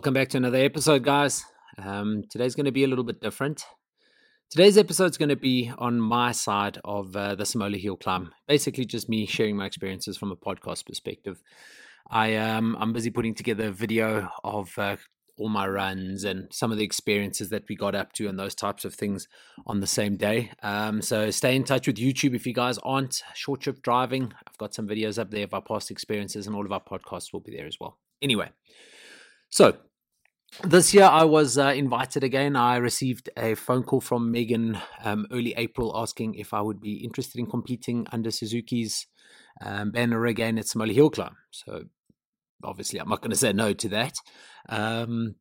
welcome back to another episode, guys. Um, today's going to be a little bit different. Today's episode is going to be on my side of uh, the Simola Hill climb. Basically, just me sharing my experiences from a podcast perspective. I um, I'm busy putting together a video of uh, all my runs and some of the experiences that we got up to and those types of things on the same day. Um, so stay in touch with YouTube if you guys aren't Short Shift Driving. I've got some videos up there of our past experiences, and all of our podcasts will be there as well. Anyway, so this year I was uh, invited again. I received a phone call from Megan um, early April asking if I would be interested in competing under Suzuki's um, banner again at Simola Hill Climb. So obviously I'm not going to say no to that. Um,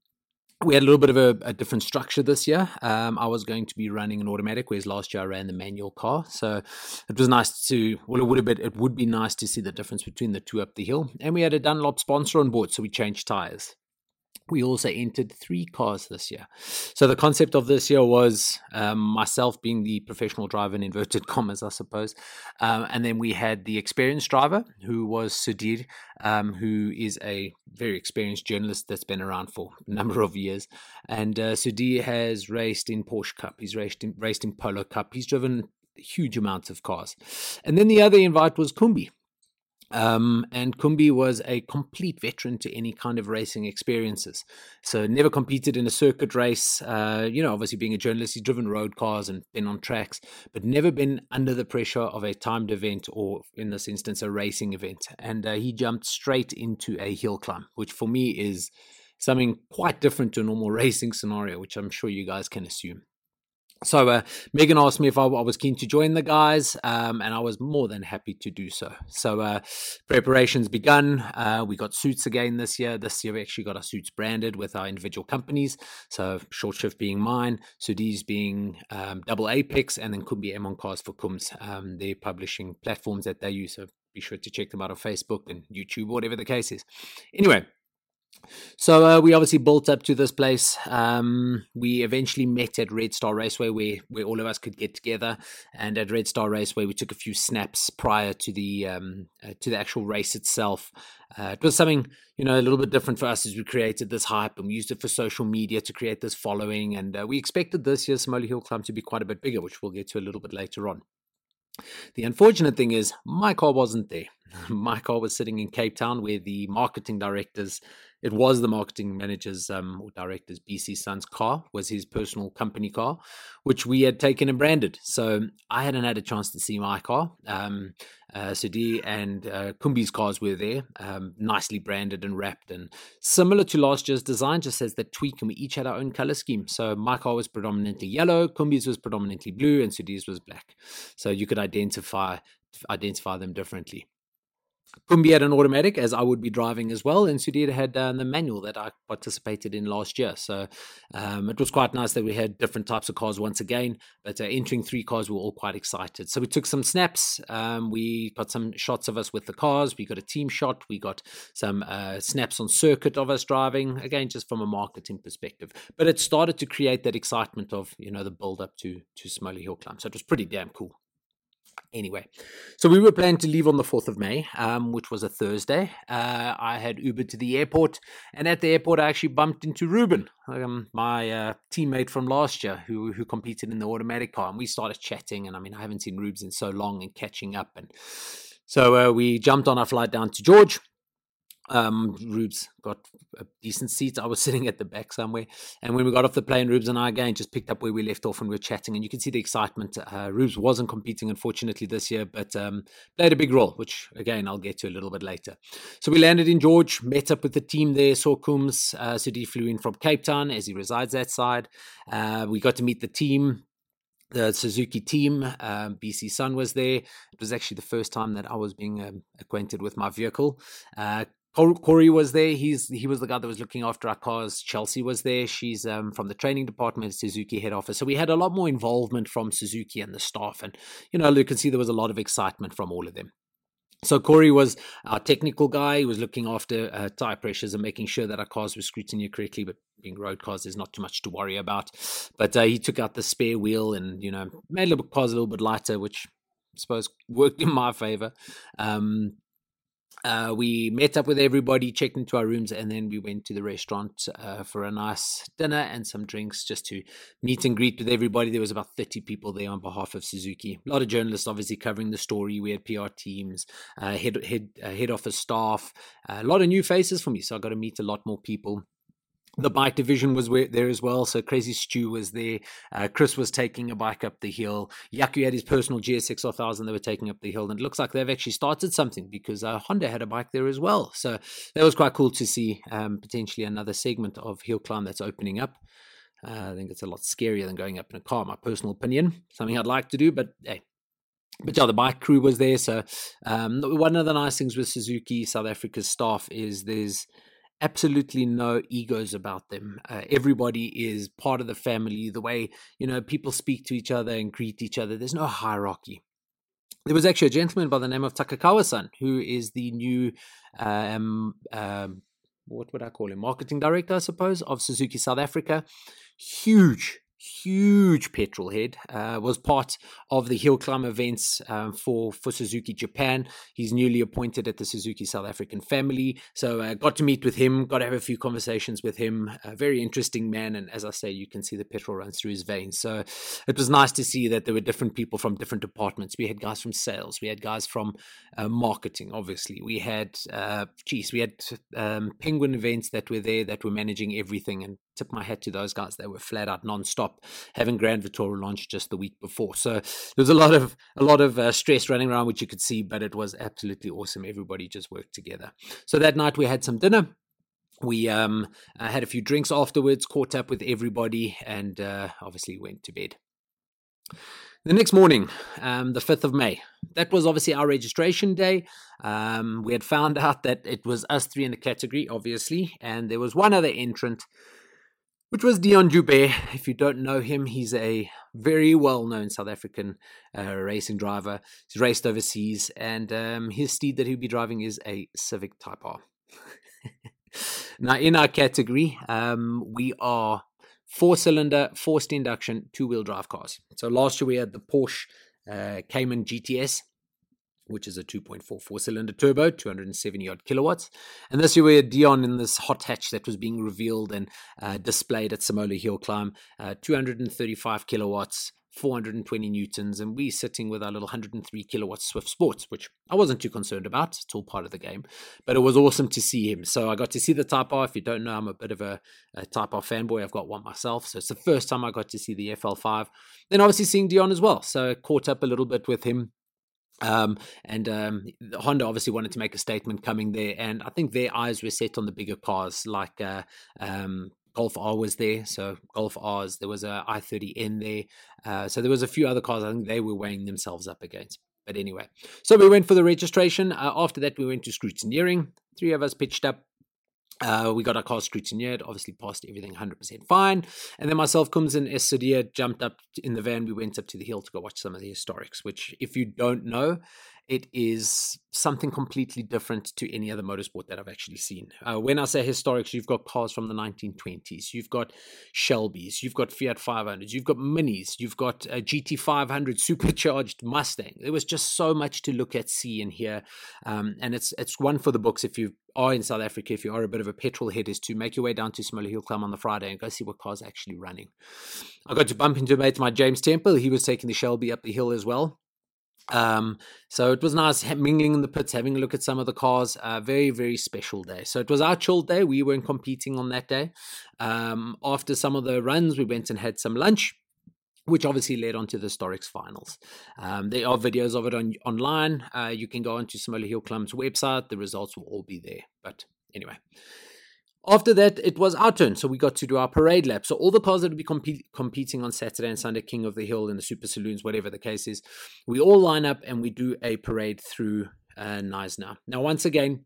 we had a little bit of a, a different structure this year. Um, I was going to be running an automatic, whereas last year I ran the manual car. So it was nice to, well, it would have been, it would be nice to see the difference between the two up the hill. And we had a Dunlop sponsor on board, so we changed tires we also entered three cars this year. So the concept of this year was um, myself being the professional driver in inverted commas, I suppose, um, and then we had the experienced driver who was Sudhir, um, who is a very experienced journalist that's been around for a number of years, and uh, Sudhir has raced in Porsche Cup, he's raced in, raced in Polo Cup, he's driven huge amounts of cars, and then the other invite was Kumbi. Um, and Kumbi was a complete veteran to any kind of racing experiences. So never competed in a circuit race. Uh, you know, obviously being a journalist, he's driven road cars and been on tracks, but never been under the pressure of a timed event or, in this instance, a racing event. And uh, he jumped straight into a hill climb, which for me is something quite different to a normal racing scenario, which I'm sure you guys can assume. So uh, Megan asked me if I, I, was keen to join the guys, um, and I was more than happy to do so. So uh, preparations begun. Uh, we got suits again this year. This year we actually got our suits branded with our individual companies. So Short Shift being mine, Sudhi's being um, Double Apex, and then Kumbi M on Cars for Kums. Um, publishing platforms that they use. So be sure to check them out on Facebook and YouTube, whatever the case is. Anyway, so uh, we obviously built up to this place. Um, we eventually met at Red Star Raceway, where where all of us could get together. And at Red Star Raceway, we took a few snaps prior to the um, uh, to the actual race itself. Uh, it was something you know a little bit different for us as we created this hype and we used it for social media to create this following. And uh, we expected this year's Simola Hill Climb to be quite a bit bigger, which we'll get to a little bit later on. The unfortunate thing is, my car wasn't there. My car was sitting in Cape Town where the marketing directors it was the marketing manager's um, or director's BC Sun's car was his personal company car, which we had taken and branded. So I hadn't had a chance to see my car. Um, uh, and uh, Kumbi's cars were there, um, nicely branded and wrapped, and similar to last year's design, just as the tweak, and we each had our own color scheme. So my car was predominantly yellow, Kumbi's was predominantly blue, and Sudhir's was black. So you could identify identify them differently. Kumbi had an automatic, as I would be driving as well, and Sudhir had uh, the manual that I participated in last year. So um, it was quite nice that we had different types of cars once again. But uh, entering three cars, we were all quite excited. So we took some snaps. Um, we got some shots of us with the cars. We got a team shot. We got some uh, snaps on circuit of us driving. Again, just from a marketing perspective. But it started to create that excitement of you know the build up to to Simola Hill Climb. So it was pretty damn cool. Anyway, so we were planning to leave on the 4th of May, um, which was a Thursday. Uh, I had Ubered to the airport, and at the airport, I actually bumped into Ruben, um, my uh, teammate from last year who, who competed in the automatic car. And we started chatting, and I mean, I haven't seen Rubes in so long and catching up. And so uh, we jumped on our flight down to George um, Rubes got a decent seat. I was sitting at the back somewhere. And when we got off the plane, Rubes and I again just picked up where we left off and we were chatting. And you can see the excitement. Uh, Rubes wasn't competing, unfortunately, this year, but um, played a big role, which again, I'll get to a little bit later. So we landed in George, met up with the team there, saw Coombs. Uh, flew in from Cape Town as he resides that side. Uh, we got to meet the team the Suzuki team. Um, BC Sun was there. It was actually the first time that I was being um, acquainted with my vehicle. Uh, Corey was there. He's he was the guy that was looking after our cars. Chelsea was there. She's um, from the training department, Suzuki head office. So we had a lot more involvement from Suzuki and the staff, and you know you can see there was a lot of excitement from all of them. So Corey was our technical guy. He was looking after uh, tire pressures and making sure that our cars were scrutinized correctly. But being road cars, there's not too much to worry about. But uh, he took out the spare wheel and you know made the cars a little bit lighter, which I suppose worked in my favor. Um, uh, we met up with everybody, checked into our rooms, and then we went to the restaurant uh, for a nice dinner and some drinks just to meet and greet with everybody. There was about 30 people there on behalf of Suzuki. A lot of journalists obviously covering the story. We had PR teams, uh, head, head, uh, head office staff, a lot of new faces for me. So I got to meet a lot more people the bike division was there as well. So Crazy Stew was there. Uh, Chris was taking a bike up the hill. Yaku had his personal GSX 1000 they were taking up the hill. And it looks like they've actually started something because uh, Honda had a bike there as well. So that was quite cool to see um, potentially another segment of hill climb that's opening up. Uh, I think it's a lot scarier than going up in a car, my personal opinion. Something I'd like to do, but hey, but yeah, the bike crew was there. So um, one of the nice things with Suzuki South Africa's staff is there's absolutely no egos about them. Uh, everybody is part of the family. The way you know people speak to each other and greet each other. There's no hierarchy. There was actually a gentleman by the name of Takakawa-san who is the new um, um, what would I call him? Marketing director, I suppose, of Suzuki South Africa. Huge, huge petrol head, uh, was part of the hill climb events um, for, for Suzuki Japan. He's newly appointed at the Suzuki South African family. So uh, got to meet with him, got to have a few conversations with him. A very interesting man. And as I say, you can see the petrol runs through his veins. So it was nice to see that there were different people from different departments. We had guys from sales, we had guys from uh, marketing, obviously. We had, uh, geez, we had um, penguin events that were there that were managing everything and tip my hat to those guys. They were flat out non-stop, having Grand Vitara launch just the week before. So there was a lot of a lot of uh, stress running around, which you could see, but it was absolutely awesome. Everybody just worked together. So that night we had some dinner. We um, uh, had a few drinks afterwards, caught up with everybody, and uh, obviously went to bed. The next morning, um, the 5th of May, that was obviously our registration day. Um, we had found out that it was us three in the category, obviously, and there was one other entrant which was Dion Joubert. If you don't know him, he's a very well known South African uh, racing driver. He's raced overseas, and um, his steed that he'll be driving is a Civic Type R. now, in our category, um, we are four cylinder, forced induction, two wheel drive cars. So last year we had the Porsche uh, Cayman GTS which is a 2.4 four cylinder turbo, 270 odd kilowatts. And this year we had Dion in this hot hatch that was being revealed and uh, displayed at Simola Hill Climb, uh, 235 kilowatts. 420 newtons, and we sitting with our little 103 kilowatt Swift Sports, which I wasn't too concerned about. It's all part of the game, but it was awesome to see him. So I got to see the Type R. If you don't know, I'm a bit of a, a Type R fanboy. I've got one myself, so it's the first time I got to see the FL5. Then obviously seeing Dion as well, so I caught up a little bit with him um, and um, Honda obviously wanted to make a statement coming there, and I think their eyes were set on the bigger cars like uh, um, Golf R was there, so Golf R's. There was a i30N there, uh, so there was a few other cars. I think they were weighing themselves up against. But anyway, so we went for the registration. Uh, after that, we went to scrutineering. Three of us pitched up. Uh, we got our car scrutineered, obviously passed everything 100% fine. And then myself, Kums and Esadia jumped up in the van. We went up to the hill to go watch some of the historics, which, if you don't know, it is something completely different to any other motorsport that I've actually seen. Uh, when I say historics, you've got cars from the 1920s, you've got Shelbys, you've got Fiat 500s, you've got Minis, you've got a GT500 supercharged Mustang. There was just so much to look at, see, and hear, um, and it's it's one for the books if you are in South Africa. If you are a bit of a petrol head, is to make your way down to Simola Hill Climb on the Friday and go see what cars actually running. I got to bump into a mate, my James Temple. He was taking the Shelby up the hill as well. Um, so it was nice mingling in the pits, having a look at some of the cars. Uh, very, very special day. So it was our chilled day. We weren't competing on that day. Um, after some of the runs, we went and had some lunch. Which obviously led on to the Historics finals. Um, there are videos of it on online. Uh, you can go onto Simola Hill Club's website. The results will all be there. But anyway, after that, it was our turn. So we got to do our parade lap. So all the cars that would be compete, competing on Saturday and Sunday, King of the Hill and the Super Saloons, whatever the case is, we all line up and we do a parade through uh, Knysna. Now, once again,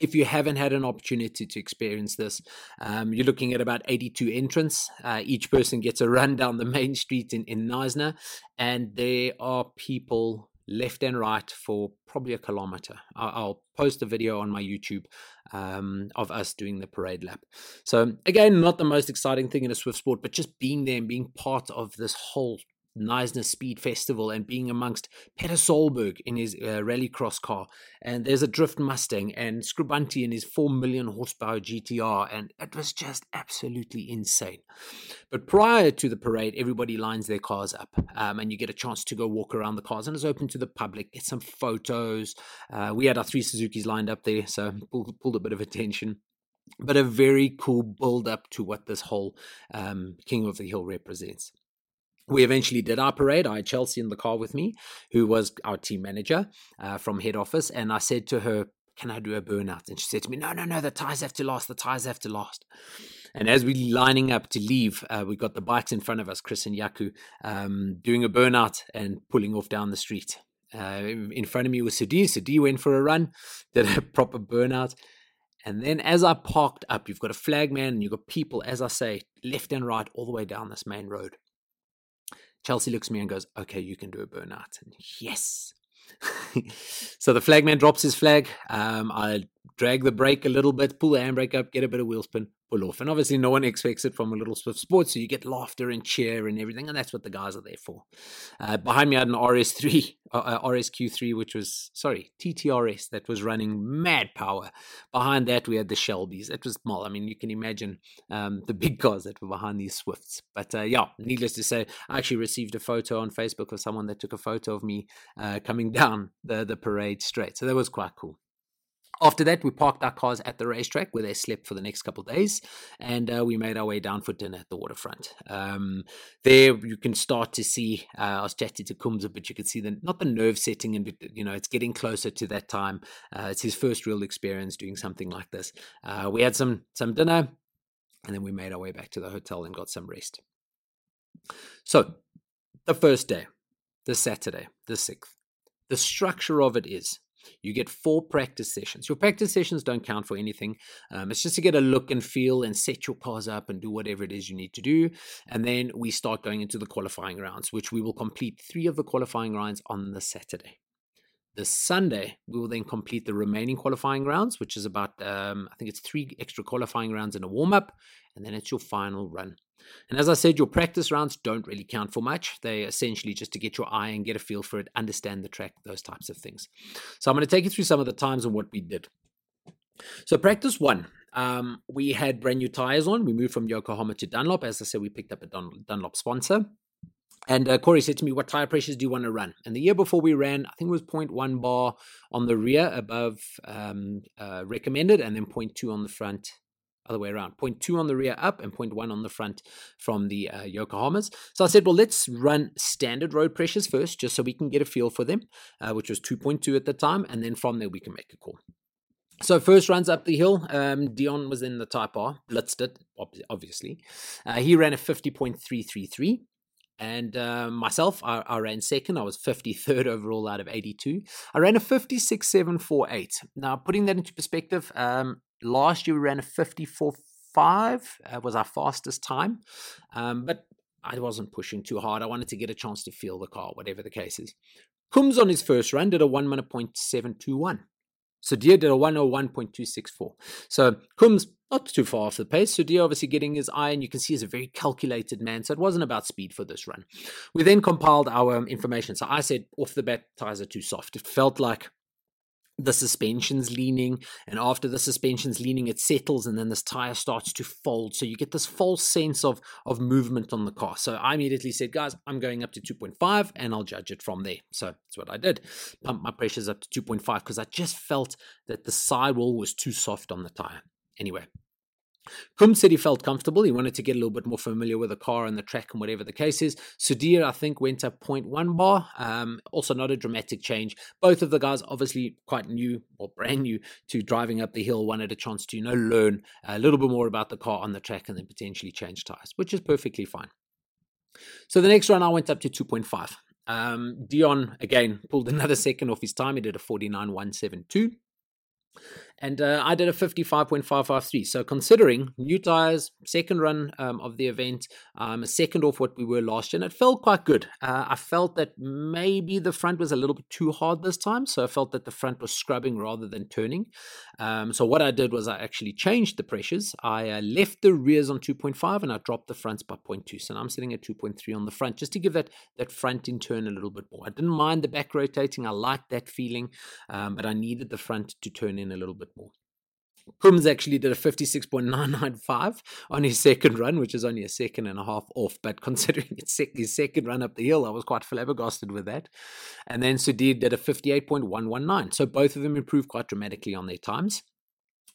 if you haven't had an opportunity to experience this, um, you're looking at about 82 entrants. Uh, each person gets a run down the main street in, in Knysna, and there are people left and right for probably a kilometer. I'll, post a video on my YouTube um, of us doing the parade lap. So, again, not the most exciting thing in a Swift sport, but just being there and being part of this whole Knysna Speed Festival and being amongst Petter Solberg in his uh, rallycross car, and there's a Drift Mustang and Scribante in his 4 million horsepower GTR, and it was just absolutely insane. But prior to the parade, everybody lines their cars up, um, and you get a chance to go walk around the cars, and it's open to the public, get some photos. Uh, we had our three Suzuki's lined up there, so pulled, pulled a bit of attention but a very cool build up to what this whole um, King of the Hill represents. We eventually did our parade. I had Chelsea in the car with me, who was our team manager uh, from head office. And I said to her, Can I do a burnout? And she said to me, No, no, no, the tires have to last. The tires have to last. And as we're lining up to leave, uh, we got the bikes in front of us, Chris and Yaku, um, doing a burnout and pulling off down the street. Uh, in front of me was Sudi. Sudi went for a run, did a proper burnout. And then as I parked up, you've got a flagman and you've got people, as I say, left and right, all the way down this main road. Chelsea looks at me and goes, Okay, you can do a burnout. And yes. so the flagman drops his flag. Um, I drag the brake a little bit, pull the handbrake up, get a bit of wheel spin, pull off. And obviously, no one expects it from a little Swift Sport, so you get laughter and cheer and everything, and that's what the guys are there for. Uh, behind me, I had an RS3, uh, uh RSQ3, which was, sorry, TTRS, that was running mad power. Behind that, we had the Shelbys. That was small. I mean, you can imagine um, the big cars that were behind these Swifts. But uh, yeah, needless to say, I actually received a photo on Facebook of someone that took a photo of me uh, coming down the, the parade straight. So that was quite cool. After that, we parked our cars at the racetrack where they slept for the next couple days, and uh, we made our way down for dinner at the waterfront. Um, there, you can start to see. Uh, I was chatting to Kumza, but you can see the not the nerve setting, and you know it's getting closer to that time. Uh, it's his first real experience doing something like this. Uh, we had some some dinner, and then we made our way back to the hotel and got some rest. So, the first day, the Saturday, the sixth. The structure of it is you get four practice sessions. Your practice sessions don't count for anything. Um, it's just to get a look and feel and set your cars up and do whatever it is you need to do. And then we start going into the qualifying rounds, which we will complete three of the qualifying rounds on the Saturday. The Sunday, we will then complete the remaining qualifying rounds, which is about, um, I think it's three extra qualifying rounds and a warm up, and then it's your final run. And as I said, your practice rounds don't really count for much. They essentially just to get your eye and get a feel for it, understand the track, those types of things. So I'm going to take you through some of the times and what we did. So practice one, um, we had brand new tires on. We moved from Yokohama to Dunlop. As I said, we picked up a Dun- Dunlop sponsor. And uh, Corey said to me, What tire pressures do you want to run? And the year before we ran, I think it was 0.1 bar on the rear above um, uh, recommended, and then 0.2 on the front other way around 0.2 on the rear up and 0.1 on the front from the uh, Yokohamas. So I said, well, let's run standard road pressures first, just so we can get a feel for them, uh, which was 2.2 at the time. And then from there, we can make a call. So first runs up the hill. Um, Dion was in the Type R, blitzed it, obviously. Uh, he ran a 50.333. And uh, myself, I, I, ran second. I was 53rd overall out of 82. I ran a 56.748. Now, putting that into perspective, um, Last year we ran a 54.5, uh, was our fastest time. Um, but I wasn't pushing too hard. I wanted to get a chance to feel the car, whatever the case is. Coombs on his first run did a 1 minute point 721. Sudhir did a 101.264. So Coombs not too far off the pace. Sudhir obviously getting his eye, and you can see he's a very calculated man. So it wasn't about speed for this run. We then compiled our um, information. So I said off the bat, tires are too soft. It felt like the suspension's leaning and after the suspension's leaning it settles and then this tire starts to fold. So you get this false sense of of movement on the car. So i immediately said guys i'm going up to 2.5 and i'll judge it from there. So that's what i did. Pump my pressures up to 2.5 because i just felt that the sidewall was too soft on the tire. Anyway Kum said he felt comfortable. He wanted to get a little bit more familiar with the car and the track and whatever the case is. Sudhir, I think, went up 0.1 bar. Um, also, not a dramatic change. Both of the guys, obviously, quite new or brand new to driving up the hill, wanted a chance to, you know, learn a little bit more about the car on the track and then potentially change tires, which is perfectly fine. So the next run, I went up to 2.5. Um, Dion, again, pulled another second off his time. He did a 49.172. and uh, I did a 55.553. So considering new tires, second run um, of the event, um, second off what we were last year, and it felt quite good. Uh, I felt that maybe the front was a little bit too hard this time, so I felt that the front was scrubbing rather than turning. Um, so what I did was I actually changed the pressures. I uh, left the rears on 2.5 and I dropped the fronts by 0.2. So now I'm sitting at 2.3 on the front just to give that that front in turn a little bit more. I didn't mind the back rotating. I liked that feeling, um, but I needed the front to turn in a little bit more. Actually did a 56.995 on his second run, which is only a second and a half off. But considering it's his second run up the hill, I was quite flabbergasted with that. And then Sudhir did a 58.119. So both of them improved quite dramatically on their times.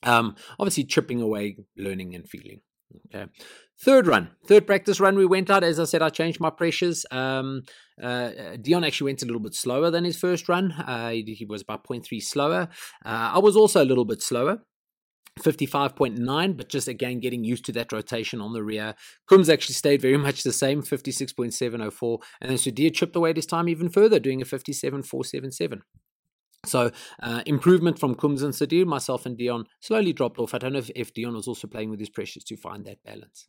Um, obviously, chipping away, learning and feeling. Okay. Third run, third practice run, we went out. As I said, I changed my pressures. Um, uh, Dion actually went a little bit slower than his first run. Uh, he, he, was about 0.3 slower. Uh, I was also a little bit slower. 55.9, but just again getting used to that rotation on the rear. Coombs actually stayed very much the same, 56.704, and then Sudhir chipped away this time even further, doing a 57.477. So uh, improvement from Coombs and Sudhir, myself and Dion slowly dropped off. I don't know if, if Dion was also playing with his pressures to find that balance.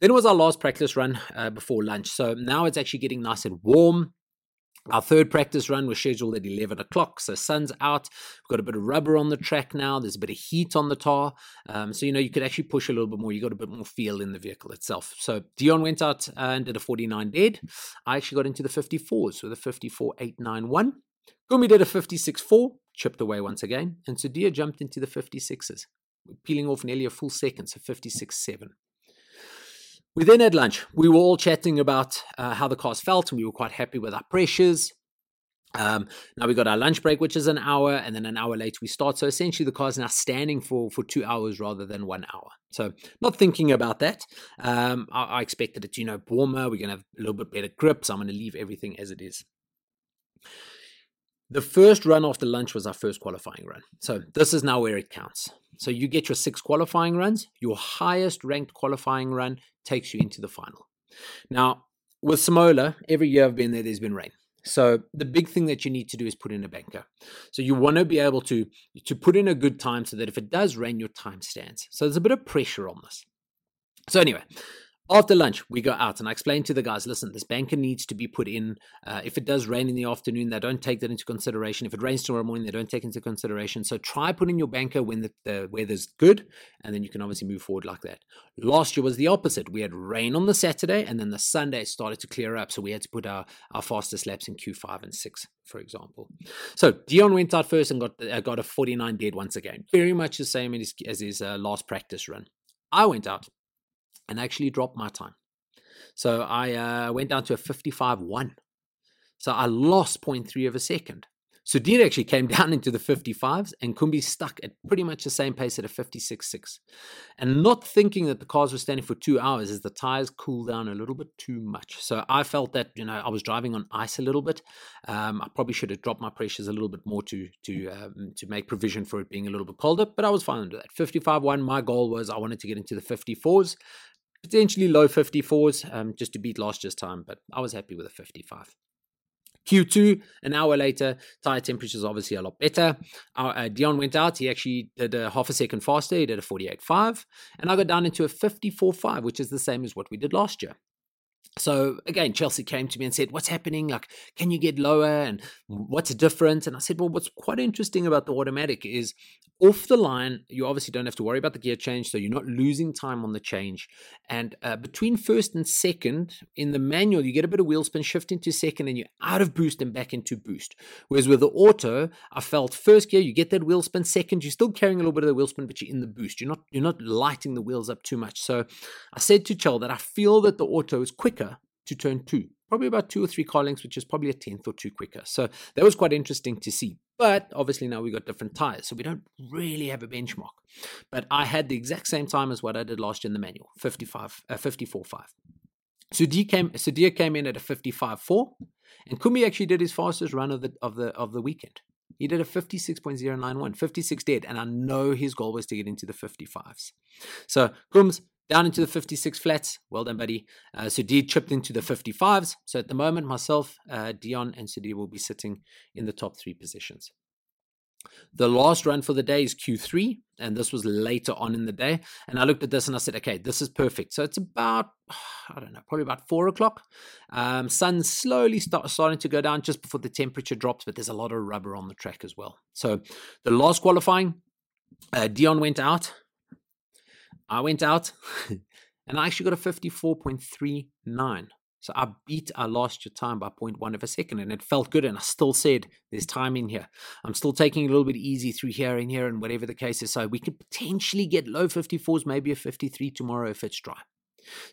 Then it was our last practice run uh, before lunch. So now it's actually getting nice and warm. Our third practice run was scheduled at 11 o'clock, so sun's out. We've got a bit of rubber on the track now. There's a bit of heat on the tar. Um, so, you know, you could actually push a little bit more. You got a bit more feel in the vehicle itself. So, Dion went out and did a 49 dead. I actually got into the 54s with a 54.891. Gumi did a 56 4, chipped away once again. And Sudhir jumped into the 56s, peeling off nearly a full second, so 56 7. We then had lunch. We were all chatting about uh, how the cars felt, and we were quite happy with our pressures. Um, now we got our lunch break, which is an hour, and then an hour later we start. So essentially, the car is now standing for for two hours rather than one hour. So not thinking about that. Um, I, I expected it, you know, warmer. We're gonna have a little bit better grip, so I'm gonna leave everything as it is. The first run after lunch was our first qualifying run. So this is now where it counts. So you get your six qualifying runs. Your highest ranked qualifying run takes you into the final. Now, with Simola, every year I've been there, there's been rain. So the big thing that you need to do is put in a banker. So you want to be able to to put in a good time so that if it does rain, your time stands. So there's a bit of pressure on this. So anyway, after lunch, we go out, and I explain to the guys listen, this banker needs to be put in. Uh, if it does rain in the afternoon, they don't take that into consideration. If it rains tomorrow morning, they don't take into consideration. So try putting your banker when the, the weather's good, and then you can obviously move forward like that. Last year was the opposite. We had rain on the Saturday, and then the Sunday started to clear up. So we had to put our, our fastest laps in Q5 and 6, for example. So Dion went out first and got, uh, got a 49 dead once again. Very much the same as his, as his uh, last practice run. I went out and actually dropped my time. So I uh, went down to a 55.1. So I lost 0.3 of a second. Sudhir actually came down into the 55s and Kumbi stuck at pretty much the same pace at a 56.6. And not thinking that the cars were standing for two hours as the tires cooled down a little bit too much. So I felt that, you know, I was driving on ice a little bit. Um, I probably should have dropped my pressures a little bit more to to um, to make provision for it being a little bit colder, but I was fine with that. 55.1, my goal was I wanted to get into the 54s potentially low 54s um, just to beat last year's time, but I was happy with a 55. Q2, an hour later, tire temperatures obviously a lot better. Our, uh, Dion went out. He actually did a half a second faster. He did a 48.5. And I got down into a 54.5, which is the same as what we did last year. So again, Chelsea came to me and said, What's happening? Like, can you get lower? And what's different? And I said, Well, what's quite interesting about the automatic is off the line, you obviously don't have to worry about the gear change, so you're not losing time on the change. And uh, between first and second, in the manual, you get a bit of wheel spin, shift into second, and you're out of boost and back into boost. Whereas with the auto, I felt first gear, you get that wheel spin, second, you're still carrying a little bit of the wheel spin, but you're in the boost. You're not you're not lighting the wheels up too much. So I said to Chell that I feel that the auto is quicker to turn two probably about two or three car lengths, which is probably a tenth or two quicker. So that was quite interesting to see. But obviously now we've got different tires, so we don't really have a benchmark. But I had the exact same time as what I did last year in the manual, 55, uh, 54.5. Sudhir came, Sudhir came in at a 55.4, and Kumi actually did his fastest run of the of the of the weekend. He did a 56.091, 56 dead, and I know his goal was to get into the 55s. So Kums down into the 56 flats. Well done, buddy. Uh, Sudhir chipped into the 55s. So at the moment, myself, uh, Dion, and Sudhir will be sitting in the top three positions. The last run for the day is Q3, and this was later on in the day. And I looked at this and I said, okay, this is perfect. So it's about, I don't know, probably about four o'clock. Um, sun slowly start, starting to go down just before the temperature drops, but there's a lot of rubber on the track as well. So the last qualifying, uh, Dion went out. I went out, and I actually got a 54.39. So I beat, I lost your time by 0.1 of a second, and it felt good. And I still said, there's time in here. I'm still taking a little bit easy through here and here, and whatever the case is. So we could potentially get low 54s, maybe a 53 tomorrow if it's dry.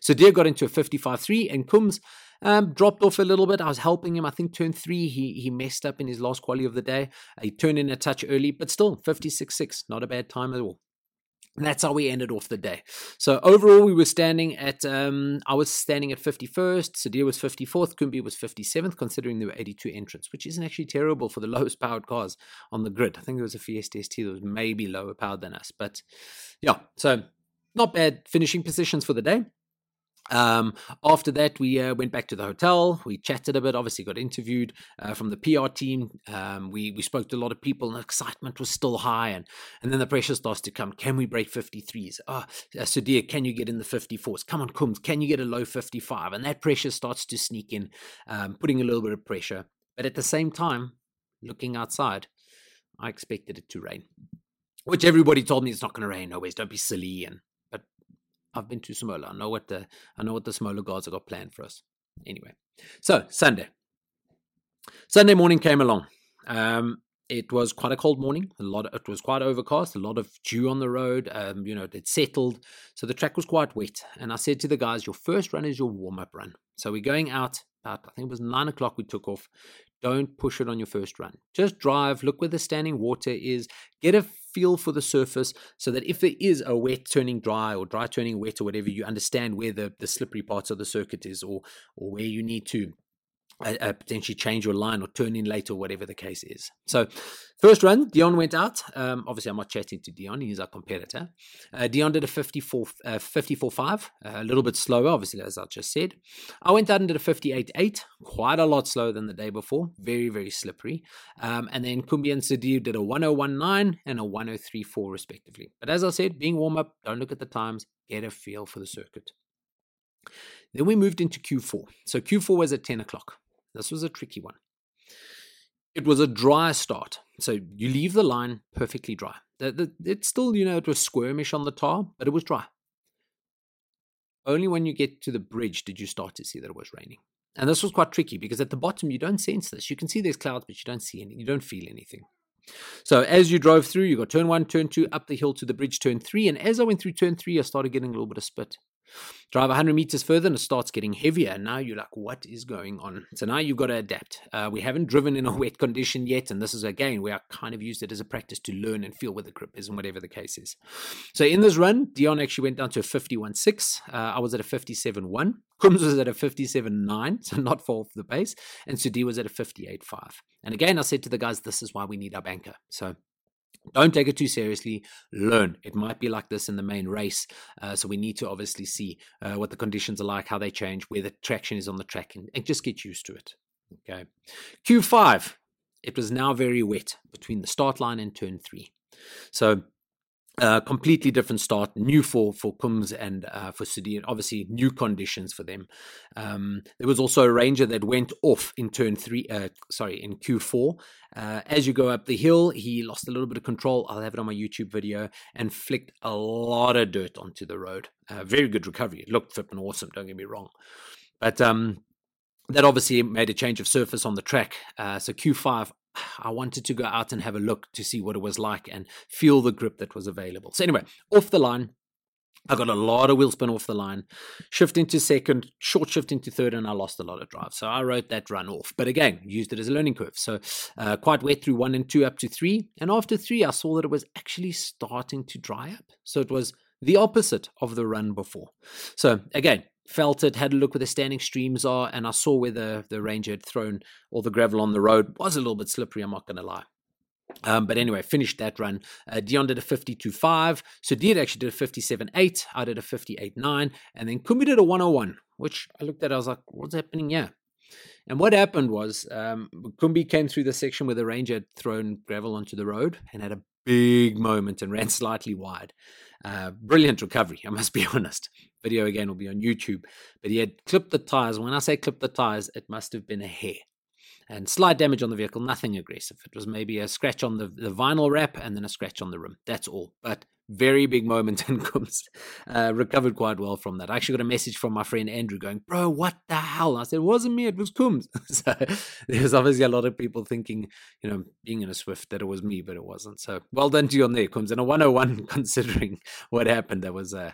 So Deer got into a 55.3, and Coombs um, dropped off a little bit. I was helping him. I think turn three, he he messed up in his last quality of the day. He turned in a touch early, but still 56.6, not a bad time at all. And that's how we ended off the day. So overall, we were standing at, um, I was standing at 51st, Sudhir was 54th, Kumbi was 57th, considering there were 82 entrants, which isn't actually terrible for the lowest powered cars on the grid. I think there was a Fiesta ST that was maybe lower powered than us. But yeah, so not bad finishing positions for the day. Um, after that, we uh, went back to the hotel. We chatted a bit. Obviously, got interviewed uh, from the PR team. Um, we we spoke to a lot of people, and excitement was still high. And and then the pressure starts to come. Can we break 53s? Ah, oh, Sudhir, can you get in the 54s? Come on, Coombs, can you get a low 55? And that pressure starts to sneak in, um, putting a little bit of pressure. But at the same time, looking outside, I expected it to rain, which everybody told me it's not going to rain. Always, don't be silly. And I've been to Simola. I know what the I know what the Simola gods have got planned for us. Anyway, so Sunday. Sunday morning came along. Um, it was quite a cold morning. A lot. Of, it was quite overcast. A lot of dew on the road. Um, you know, it settled, so the track was quite wet. And I said to the guys, "Your first run is your warm up run." So we're going out. About, I think it was nine o'clock. We took off. Don't push it on your first run. Just drive. Look where the standing water is. Get a feel for the surface so that if there is a wet turning dry or dry turning wet or whatever, you understand where the, the slippery parts of the circuit is or, or where you need to uh, potentially change your line or turn in late or whatever the case is. So, first run, Dion went out. Um, obviously, I'm not chatting to Dion, he's our competitor. Uh, Dion did a 54 uh, 54.5, a little bit slower, obviously, as I just said. I went out and did a 58 8, quite a lot slower than the day before, very, very slippery. Um, and then Kumbi and Sudhir did a 101.9 and a 103.4, respectively. But as I said, being warm up, don't look at the times, get a feel for the circuit. Then we moved into Q4. So Q4 was at 10 o'clock. This was a tricky one. It was a dry start. So you leave the line perfectly dry. It's still, you know, it was squirmish on the tar, but it was dry. Only when you get to the bridge did you start to see that it was raining. And this was quite tricky because at the bottom you don't sense this. You can see there's clouds, but you don't see any, you don't feel anything. So as you drove through, you got turn one, turn two, up the hill to the bridge, turn three. And as I went through turn three, I started getting a little bit of spit. Drive 100 meters further and it starts getting heavier. And now you're like, what is going on? So now you've got to adapt. Uh, we haven't driven in a wet condition yet. And this is, again, we are kind of used it as a practice to learn and feel where the grip is and whatever the case is. So in this run, Dion actually went down to a 51.6. Uh, I was at a 57.1. Coombs was at a 57.9, so not far off the pace. And Sudi was at a 58.5. And again, I said to the guys, this is why we need our banker. So don't take it too seriously. Learn. It might be like this in the main race. Uh, so we need to obviously see uh, what the conditions are like, how they change, where the traction is on the track, and, and just get used to it. Okay. Q5. It was now very wet between the start line and turn three. So uh, completely different start, new for for Coombs and uh, for Sudi, obviously new conditions for them. Um, there was also a Ranger that went off in turn three, uh, sorry, in Q4. Uh, as you go up the hill, he lost a little bit of control. I'll have it on my YouTube video and flicked a lot of dirt onto the road. Uh, very good recovery. It looked flipping awesome. Don't get me wrong, but um, that obviously made a change of surface on the track. Uh, so Q5 I wanted to go out and have a look to see what it was like and feel the grip that was available. So, anyway, off the line, I got a lot of wheel spin off the line, shift into second, short shift into third, and I lost a lot of drive. So I wrote that run off. But again, used it as a learning curve. So uh, quite wet through one and two up to three. And after three, I saw that it was actually starting to dry up. So it was the opposite of the run before. So again, felt it, had a look where the standing streams are, and I saw where the, the ranger had thrown all the gravel on the road. Was a little bit slippery, I'm not going to lie. Um, but anyway, finished that run. Uh, Dion did a 52.5. So Dion actually did a 57.8. I did a 58.9. And then Kumbi did a 101, which I looked at, I was like, what's happening Yeah. And what happened was um, Kumbi came through the section where the ranger had thrown gravel onto the road and had a big moment and ran slightly wide. Uh, brilliant recovery, I must be honest. Video again will be on YouTube. But he had clipped the tires. When I say clipped the tires, it must have been a hair. And slight damage on the vehicle, nothing aggressive. It was maybe a scratch on the, the vinyl wrap and then a scratch on the rim. That's all. But very big moment and Coombs uh, recovered quite well from that. I actually got a message from my friend Andrew going, Bro, what the hell? And I said, It wasn't me, it was Coombs. so there's obviously a lot of people thinking, you know, being in a Swift that it was me, but it wasn't. So well done to you on there, Coombs. And a 101 considering what happened, that was uh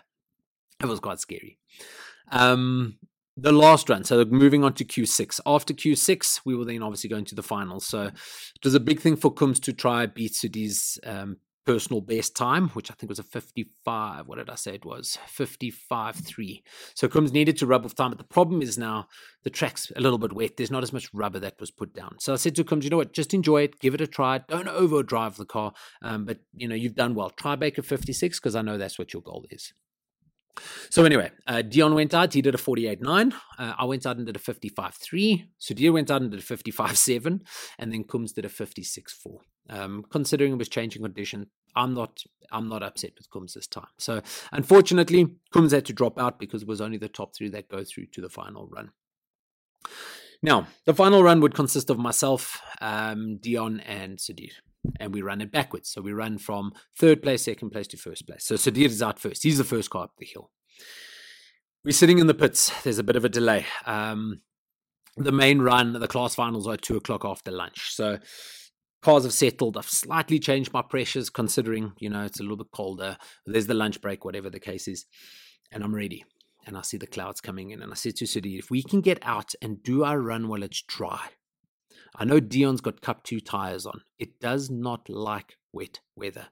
it was quite scary. Um the last run. So moving on to Q6. After Q6, we will then obviously go into the finals. So it was a big thing for Coombs to try beat Sudi's um, personal best time, which I think was a 55. What did I say it was? 55 3. So Coombs needed to rub off time. But the problem is now the track's a little bit wet. There's not as much rubber that was put down. So I said to Coombs, you know what? Just enjoy it. Give it a try. Don't overdrive the car. Um, but, you know, you've done well. Try Baker 56 because I know that's what your goal is. So anyway, uh, Dion went out. He did a 48.9. Uh, I went out and did a 55.3. Sudhir went out and did a 55.7. And then Coombs did a 56.4. Um, considering it was changing condition, I'm not I'm not upset with Coombs this time. So unfortunately, Coombs had to drop out because it was only the top three that go through to the final run. Now, the final run would consist of myself, um, Dion, and Sudhir and we run it backwards. So we run from third place, second place to first place. So Sudhir is out first. He's the first car up the hill. We're sitting in the pits. There's a bit of a delay. Um, the main run, the class finals are two o'clock after lunch. So cars have settled. I've slightly changed my pressures considering, you know, it's a little bit colder. There's the lunch break, whatever the case is. And I'm ready. And I see the clouds coming in. And I said to Sudhir, if we can get out and do our run while it's dry, I know Dion's got Cup 2 tires on. It does not like wet weather.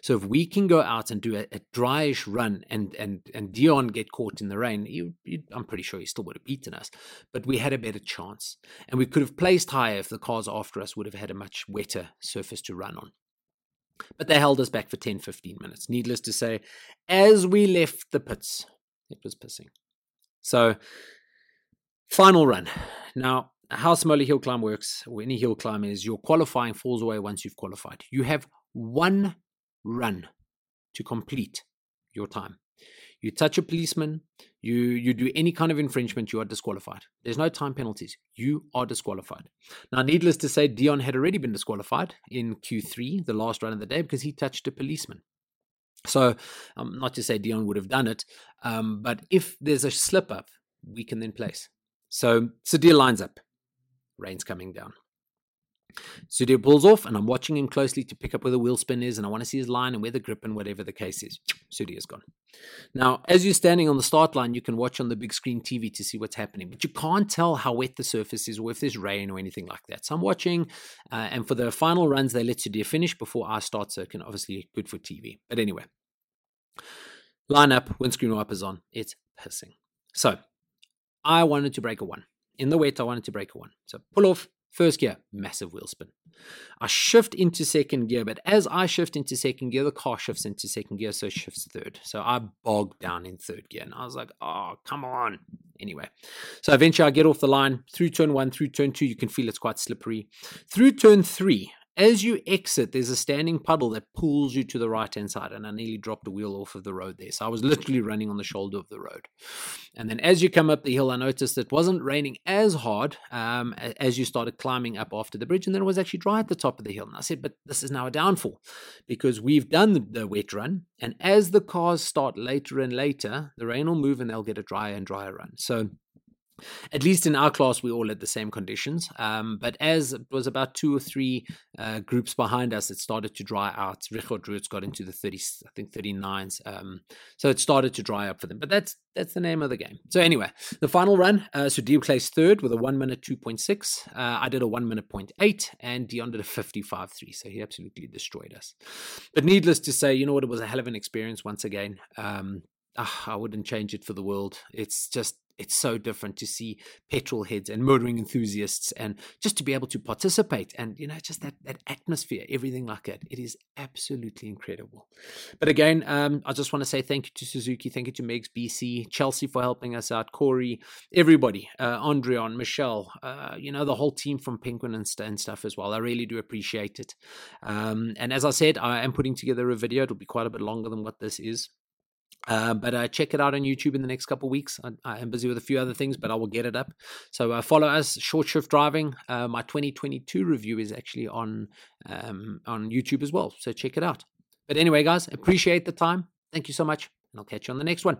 So if we can go out and do a, a dryish run and and and Dion get caught in the rain, you, you, I'm pretty sure he still would have beaten us. But we had a better chance, and we could have placed higher if the cars after us would have had a much wetter surface to run on. But they held us back for 10, 15 minutes. Needless to say, as we left the pits, it was pissing. So, final run. Now, how Simola Hill Climb works, or any hill climb, is your qualifying falls away once you've qualified. You have one run to complete your time. You touch a policeman, you you do any kind of infringement, you are disqualified. There's no time penalties. You are disqualified. Now, needless to say, Dion had already been disqualified in Q3, the last run of the day, because he touched a policeman. So, um, not to say Dion would have done it, um, but if there's a slip up, we can then place. So, Sudhir lines up rain's coming down. Sudhir pulls off, and I'm watching him closely to pick up where the wheel spin is, and I want to see his line and where the grip and whatever the case is. Sudhir is gone. Now, as you're standing on the start line, you can watch on the big screen TV to see what's happening, but you can't tell how wet the surface is or if there's rain or anything like that. So I'm watching, uh, and for the final runs, they let Sudhir finish before I start, so it can obviously good for TV. But anyway, line up, windscreen wipers on, it's pissing. So I wanted to break a one in the wet, I wanted to break a one. So pull off, first gear, massive wheel spin. I shift into second gear, but as I shift into second gear, the car shifts into second gear, so it shifts third. So I bog down in third gear, and I was like, oh, come on. Anyway, so eventually I get off the line through turn one, through turn two, you can feel it's quite slippery. Through turn three, as you exit, there's a standing puddle that pulls you to the right hand side, and I nearly dropped a wheel off of the road there. So I was literally running on the shoulder of the road. And then as you come up the hill, I noticed it wasn't raining as hard um, as you started climbing up after the bridge, and then it was actually dry at the top of the hill. And I said, but this is now a downfall because we've done the, the wet run, and as the cars start later and later, the rain will move and they'll get a drier and drier run. So at least in our class, we all had the same conditions. Um, but as it was about two or three uh, groups behind us, it started to dry out. Richard Roots got into the 30s, I think 39s. Um, so it started to dry up for them. But that's that's the name of the game. So anyway, the final run, uh, so Dio placed third with a 1 minute 2.6. Uh, I did a 1 minute 0.8, and Dion did a 55.3. So he absolutely destroyed us. But needless to say, you know what? It was a hell of an experience once again. Um, uh, I wouldn't change it for the world. It's just it's so different to see petrol heads and motoring enthusiasts and just to be able to participate and you know just that that atmosphere everything like that it is absolutely incredible. But again um, i just want to say thank you to suzuki thank you to megs bc chelsea for helping us out corey everybody uh, andreon michelle uh, you know the whole team from penguin and, and stuff as well. I really do appreciate it. Um, and as i said i am putting together a video. It'll be quite a bit longer than what this is uh, but uh, check it out on YouTube in the next couple weeks. I, I, am busy with a few other things, but I will get it up. So uh, follow us, Short Shift Driving. Uh, my 2022 review is actually on um, on YouTube as well. So check it out. But anyway, guys, appreciate the time. Thank you so much, and I'll catch you on the next one.